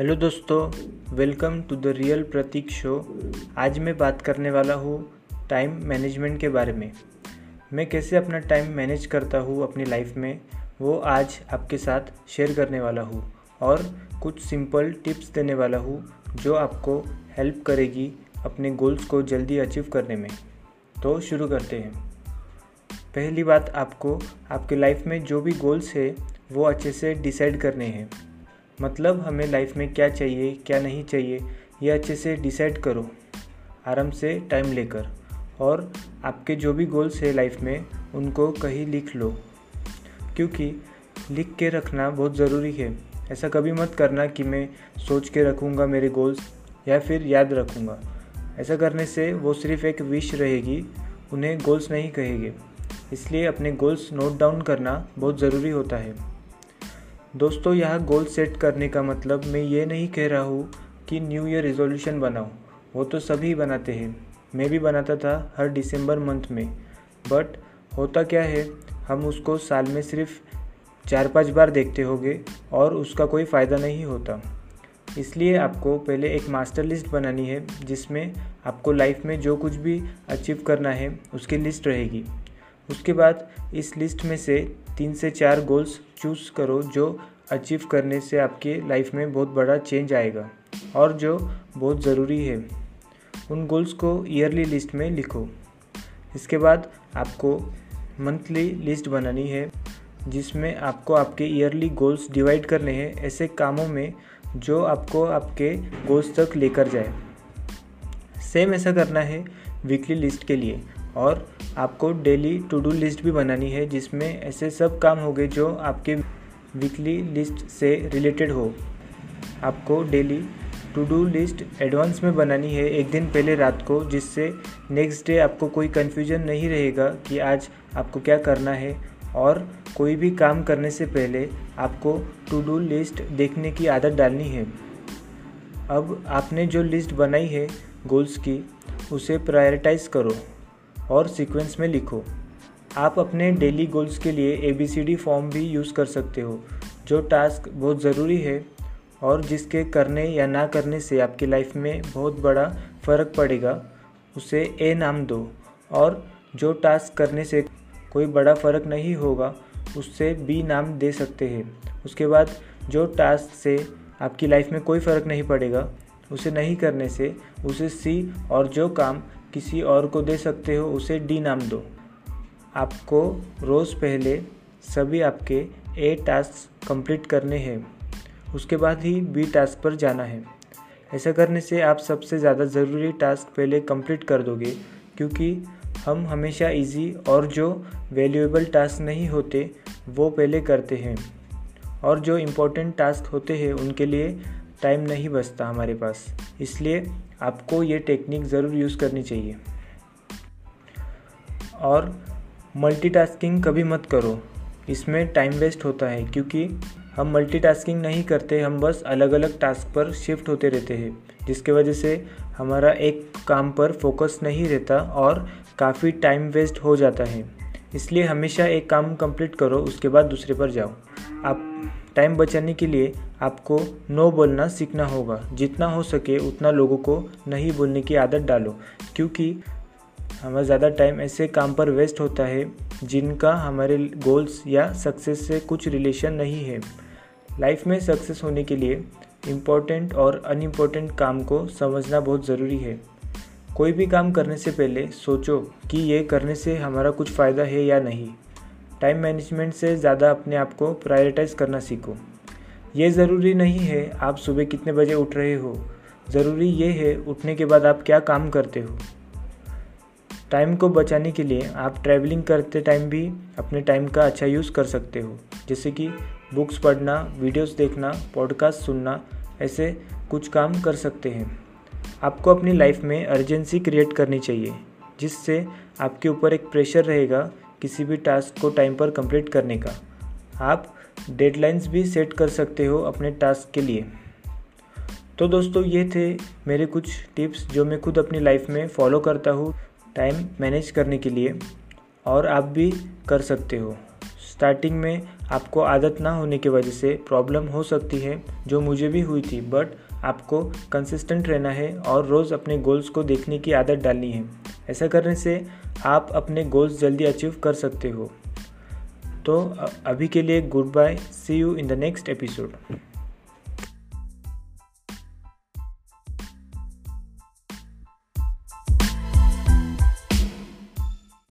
Hello दोस्तों welcome to the real Prateek show आज मैं बात करने वाला हूँ टाइम मैनेजमेंट के बारे में। मैं कैसे अपना टाइम मैनेज करता हूँ अपनी लाइफ में, वो आज आपके साथ शेयर करने वाला हूँ। और कुछ सिंपल टिप्स देने वाला हूँ, जो आपको हेल्प करेगी अपने गोल्स को जल्दी अचीव करने में। तो शुरू करते हैं। पहली बात आपको, आपके लाइफ में जो भी गोल्स है, वो अच्छे से डिसाइड करने हैं। मतलब हमें लाइफ में क्या चाहिए, क्या नहीं चाहिए, ये अच्छे से डिसाइड करो, आराम से टाइम लेकर। और आपके जो भी गोल्स है लाइफ में, उनको कहीं लिख लो। क्योंकि लिख के रखना बहुत ज़रूरी है। ऐसा कभी मत करना कि मैं सोच के रखूँगा मेरे गोल्स या फिर याद रखूँगा। ऐसा करने से वो सिर्फ़ एक विश रहेगी, उन्हें गोल्स नहीं कहेंगे। इसलिए अपने गोल्स नोट डाउन करना बहुत ज़रूरी होता है। दोस्तों, यहाँ गोल सेट करने का मतलब मैं ये नहीं कह रहा हूँ कि न्यू ईयर रिजोल्यूशन बनाओ। वो तो सभी बनाते हैं। मैं भी बनाता था हर दिसंबर मंथ में। बट होता क्या है, हम उसको साल में सिर्फ़ चार पाँच बार देखते होंगे और उसका कोई फ़ायदा नहीं होता। इसलिए आपको पहले एक मास्टर लिस्ट बनानी है, जिसमें आपको लाइफ में जो कुछ भी अचीव करना है, उसकी लिस्ट रहेगी। उसके बाद इस लिस्ट में से तीन से चार गोल्स चूज़ करो, जो अचीव करने से आपके लाइफ में बहुत बड़ा चेंज आएगा और जो बहुत ज़रूरी है। उन गोल्स को ईयरली लिस्ट में लिखो। इसके बाद आपको मंथली लिस्ट बनानी है, जिसमें आपको आपके ईयरली गोल्स डिवाइड करने हैं, ऐसे कामों में जो आपको आपके गोल्स तक लेकर जाए। सेम ऐसा करना है वीकली लिस्ट के लिए और आपको डेली टू डू लिस्ट भी बनानी है, जिसमें ऐसे सब काम हो गए जो आपके वीकली लिस्ट से रिलेटेड हो। आपको daily to do list advance में बनानी है, एक दिन पहले रात को, जिससे नेक्स्ट डे आपको कोई कन्फ्यूज़न नहीं रहेगा कि आज आपको क्या करना है। और कोई भी काम करने से पहले आपको टू डू लिस्ट देखने की आदत डालनी है। अब आपने जो लिस्ट बनाई है गोल्स की, उसे प्रायोरिटाइज करो। और सीक्वेंस में लिखो। आप अपने डेली गोल्स के लिए A B C D form भी यूज़ कर सकते हो, जो टास्क बहुत ज़रूरी है और जिसके करने या ना करने से आपकी लाइफ में बहुत बड़ा फ़र्क पड़ेगा। उसे ए नाम दो और जो टास्क करने से कोई बड़ा फ़र्क नहीं होगा, उससे बी नाम दे सकते हैं। उसके बाद जो टास्क से आपकी लाइफ में कोई फ़र्क नहीं पड़ेगा, उसे नहीं करने से, उसे सी और जो काम किसी और को दे सकते हो, उसे डी नाम दो। आपको रोज़ पहले सभी आपके ए टास्क कंप्लीट करने हैं। उसके बाद ही बी टास्क पर जाना है। ऐसा करने से आप सबसे ज़्यादा ज़रूरी टास्क पहले कंप्लीट कर दोगे, क्योंकि हम हमेशा इजी और जो वैल्यूएबल टास्क नहीं होते, वो पहले करते हैं। और जो इम्पोर्टेंट टास्क होते हैं, उनके लिए टाइम नहीं बचता हमारे पास, इसलिए आपको ये टेक्निक ज़रूर यूज़ करनी चाहिए। और मल्टीटास्किंग कभी मत करो, इसमें टाइम वेस्ट होता है, क्योंकि हम मल्टीटास्किंग नहीं करते, हम बस अलग अलग टास्क पर शिफ्ट होते रहते हैं, जिसके वजह से हमारा एक काम पर फोकस नहीं रहता और काफ़ी टाइम वेस्ट हो जाता है। इसलिए हमेशा एक काम कंप्लीट करो, उसके बाद दूसरे पर जाओ। आप टाइम बचाने के लिए आपको नो बोलना सीखना होगा। जितना हो सके उतना लोगों को नहीं बोलने की आदत डालो, क्योंकि हमारा ज़्यादा टाइम ऐसे काम पर वेस्ट होता है जिनका हमारे गोल्स या सक्सेस से कुछ रिलेशन नहीं है। लाइफ में सक्सेस होने के लिए इम्पोर्टेंट और अनइम्पोर्टेंट काम को समझना बहुत ज़रूरी है। कोई भी काम करने से पहले सोचो कि ये करने से हमारा कुछ फ़ायदा है या नहीं। टाइम मैनेजमेंट से ज़्यादा अपने आप को प्रायोरिटाइज़ करना सीखो। ये ज़रूरी नहीं है आप सुबह कितने बजे उठ रहे हो। ज़रूरी ये है, उठने के बाद आप क्या काम करते हो। टाइम को बचाने के लिए आप ट्रैवलिंग करते टाइम भी अपने टाइम का अच्छा यूज़ कर सकते हो। जैसे कि बुक्स पढ़ना वीडियोस देखना पॉडकास्ट सुनना, ऐसे कुछ काम कर सकते हैं। आपको अपनी लाइफ में अर्जेंसी क्रिएट करनी चाहिए, जिससे आपके ऊपर एक प्रेशर रहेगा किसी भी टास्क को टाइम पर कंप्लीट करने का। आप डेडलाइंस भी सेट कर सकते हो अपने टास्क के लिए। तो दोस्तों, ये थे मेरे कुछ टिप्स जो मैं खुद अपनी लाइफ में फॉलो करता हूँ टाइम मैनेज करने के लिए और आप भी कर सकते हो। स्टार्टिंग में आपको आदत ना होने की वजह से प्रॉब्लम हो सकती है, जो मुझे भी हुई थी बट आपको कंसिस्टेंट रहना है और रोज़ अपने गोल्स को देखने की आदत डालनी है। ऐसा करने से आप अपने गोल्स जल्दी अचीव कर सकते हो। तो अभी के लिए good bye see you in the next episode